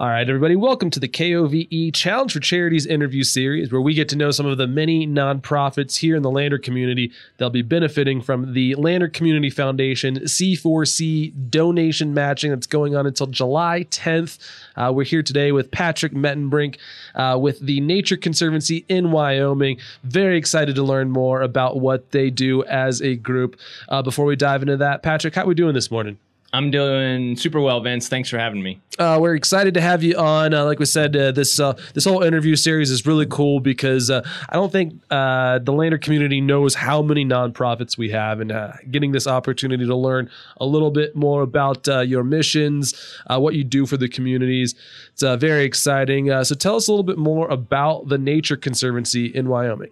All right, everybody, welcome to the KOVE Challenge for Charities interview series, where we get to know some of the many nonprofits here in the Lander community that'll be benefiting from the Lander Community Foundation C4C donation matching that's going on until July 10th. Uh, we're here today with Patrick Mettenbrink uh, with the Nature Conservancy in Wyoming. Very excited to learn more about what they do as a group. Uh, before we dive into that, Patrick, how are we doing this morning? I'm doing super well, Vince. Thanks for having me. Uh, we're excited to have you on. Uh, like we said, uh, this uh, this whole interview series is really cool because uh, I don't think uh, the Lander community knows how many nonprofits we have, and getting this opportunity to learn a little bit more about your missions, what you do for the communities, it's very exciting. so, tell us a little bit more about the Nature Conservancy in Wyoming.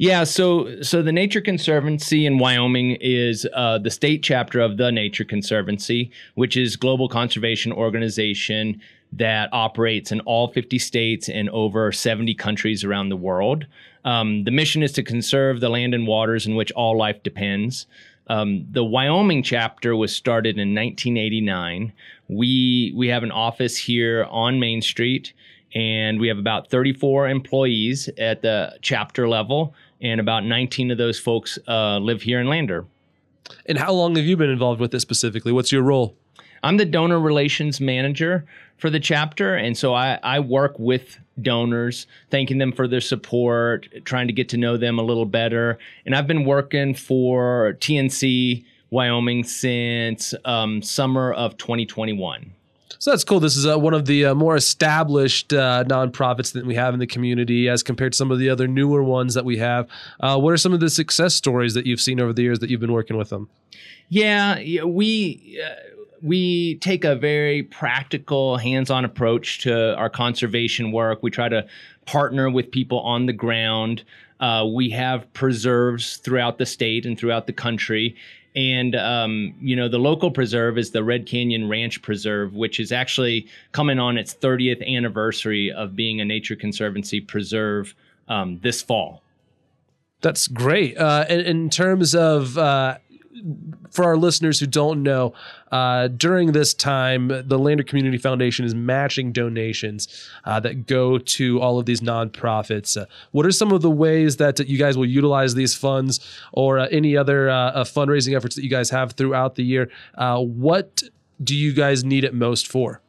Yeah, so so the Nature Conservancy in Wyoming is uh, the state chapter of the Nature Conservancy, which is global conservation organization that operates in all 50 states and over 70 countries around the world. Um, the mission is to conserve the land and waters in which all life depends. Um, the Wyoming chapter was started in 1989. We we have an office here on Main Street, and we have about 34 employees at the chapter level and about 19 of those folks uh, live here in Lander. And how long have you been involved with this specifically? What's your role? I'm the donor relations manager for the chapter. And so I, I work with donors, thanking them for their support, trying to get to know them a little better. And I've been working for TNC Wyoming since um, summer of 2021. So that's cool. This is uh, one of the uh, more established uh, nonprofits that we have in the community as compared to some of the other newer ones that we have. Uh, what are some of the success stories that you've seen over the years that you've been working with them? Yeah, we uh, we take a very practical, hands-on approach to our conservation work. We try to partner with people on the ground. Uh, we have preserves throughout the state and throughout the country, and um, you know the local preserve is the Red Canyon Ranch Preserve, which is actually coming on its 30th anniversary of being a Nature Conservancy preserve um, this fall. That's great. Uh, in, in, terms of uh, for our listeners who don't know, uh, during this time, the Lander Community Foundation is matching donations uh, that go to all of these nonprofits. Uh, what are some of the ways that you guys will utilize these funds or uh, any other uh, fundraising efforts that you guys have throughout the year? Uh, what do you guys need it most for?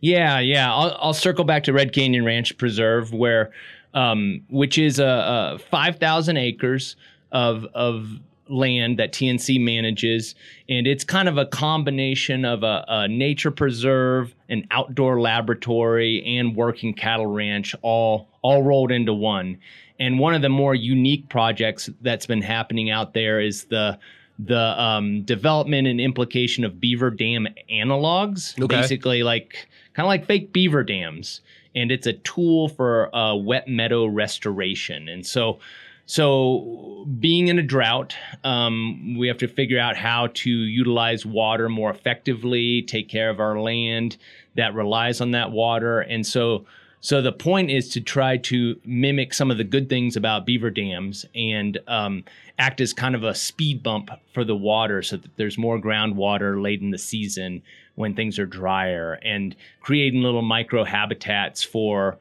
Yeah, yeah. I'll, I'll circle back to Red Canyon Ranch Preserve, where um, which is a, a 5,000 acres of of land that TNC manages, and it's kind of a combination of a, a, nature preserve, an outdoor laboratory, and working cattle ranch, all all rolled into one. And one of the more unique projects that's been happening out there is the the um, development and implication of beaver dam analogs, okay. basically like kind of like fake beaver dams, and it's a tool for uh, wet meadow restoration. And so so being in a drought, um, we have to figure out how to utilize water more effectively, take care of our land that relies on that water, and so so the point is to try to mimic some of the good things about beaver dams and um, act as kind of a speed bump for the water so that there's more groundwater late in the season when things are drier and creating little micro habitats for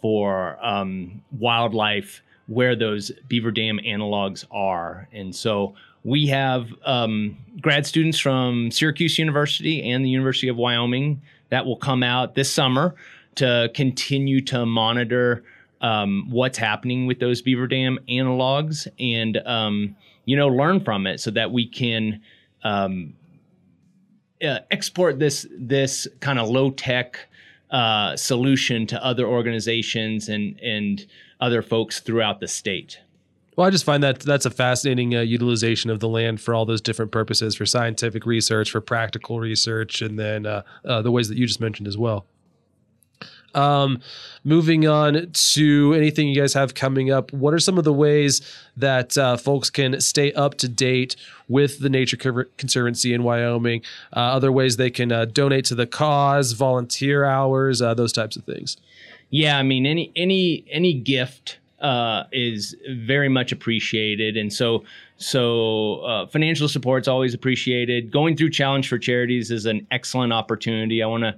for um, wildlife where those beaver dam analogs are. And so we have um, grad students from Syracuse University and the University of Wyoming that will come out this summer to continue to monitor um, what's happening with those beaver dam analogs and um, you know learn from it so that we can um, uh, export this this kind of low tech uh, solution to other organizations and and other folks throughout the state. Well, I just find that that's a fascinating uh, utilization of the land for all those different purposes for scientific research, for practical research, and then uh, uh, the ways that you just mentioned as well. Um, moving on to anything you guys have coming up, what are some of the ways that uh, folks can stay up to date with the Nature Conservancy in Wyoming? Uh, other ways they can uh, donate to the cause, volunteer hours, uh, those types of things. Yeah, I mean any any any gift uh, is very much appreciated, and so so uh, financial support is always appreciated. Going through Challenge for Charities is an excellent opportunity. I want to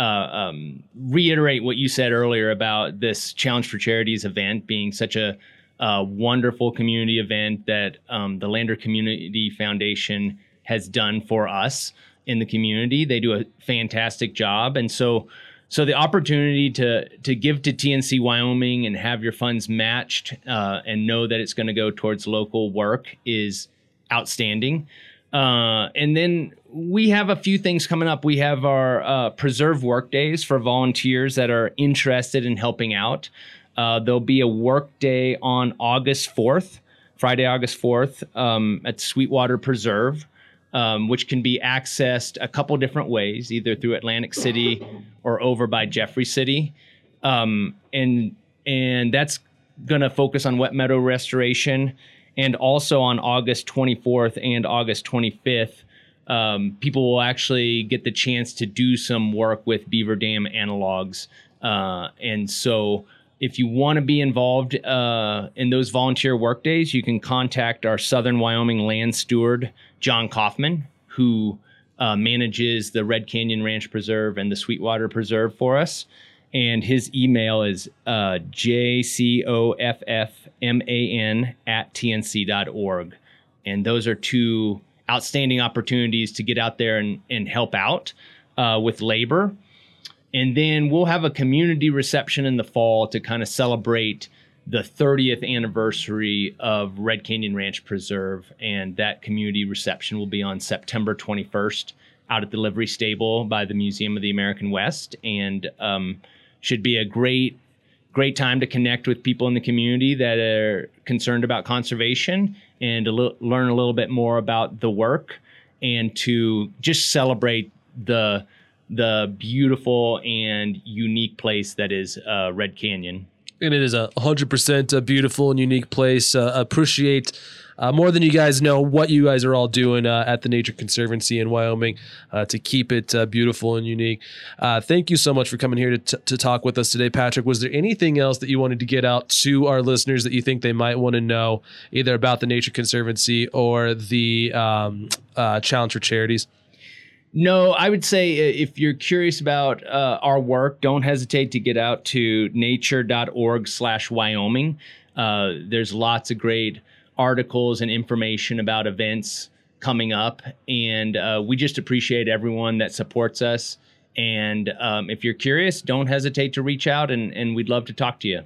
uh, um, reiterate what you said earlier about this Challenge for Charities event being such a, a wonderful community event that um, the Lander Community Foundation has done for us in the community. They do a fantastic job, and so so the opportunity to to give to TNC Wyoming and have your funds matched uh, and know that it's going to go towards local work is outstanding. Uh, and then we have a few things coming up. We have our uh, preserve work days for volunteers that are interested in helping out. Uh, there'll be a work day on August 4th, Friday, August 4th, um, at Sweetwater Preserve, um, which can be accessed a couple different ways, either through Atlantic City or over by Jeffrey City. Um, and and that's going to focus on wet meadow restoration and also on August 24th and August 25th, um, people will actually get the chance to do some work with Beaver Dam analogs. Uh, and so, if you want to be involved uh, in those volunteer work days, you can contact our Southern Wyoming land steward, John Coffman, who uh, manages the Red Canyon Ranch Preserve and the Sweetwater Preserve for us and his email is uh, jcoffman at tnc.org. And those are two outstanding opportunities to get out there and, and help out uh, with labor. And then we'll have a community reception in the fall to kind of celebrate the 30th anniversary of Red Canyon Ranch Preserve. And that community reception will be on September 21st out at the livery stable by the Museum of the American West. And um, should be a great great time to connect with people in the community that are concerned about conservation and learn a little bit more about the work and to just celebrate the the beautiful and unique place that is uh, Red Canyon. And it is a 100% a beautiful and unique place. Uh, appreciate uh, more than you guys know what you guys are all doing uh, at the Nature Conservancy in Wyoming uh, to keep it uh, beautiful and unique. Uh, thank you so much for coming here to, t- to talk with us today, Patrick. Was there anything else that you wanted to get out to our listeners that you think they might want to know, either about the Nature Conservancy or the um, uh, Challenge for Charities? No, I would say if you're curious about uh, our work, don't hesitate to get out to nature.org slash Wyoming. Uh, there's lots of great articles and information about events coming up. And uh, we just appreciate everyone that supports us. And um, if you're curious, don't hesitate to reach out, and, and we'd love to talk to you.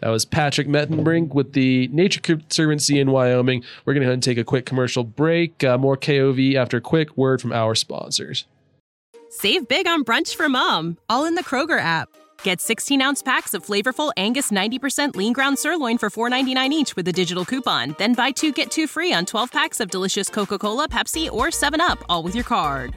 That was Patrick Mettenbrink with the Nature Conservancy in Wyoming. We're going to go ahead and take a quick commercial break. Uh, more KOVE after a quick word from our sponsors. Save big on brunch for mom, all in the Kroger app. Get 16 ounce packs of flavorful Angus 90% lean ground sirloin for $4.99 each with a digital coupon. Then buy two get two free on 12 packs of delicious Coca Cola, Pepsi, or 7UP, all with your card.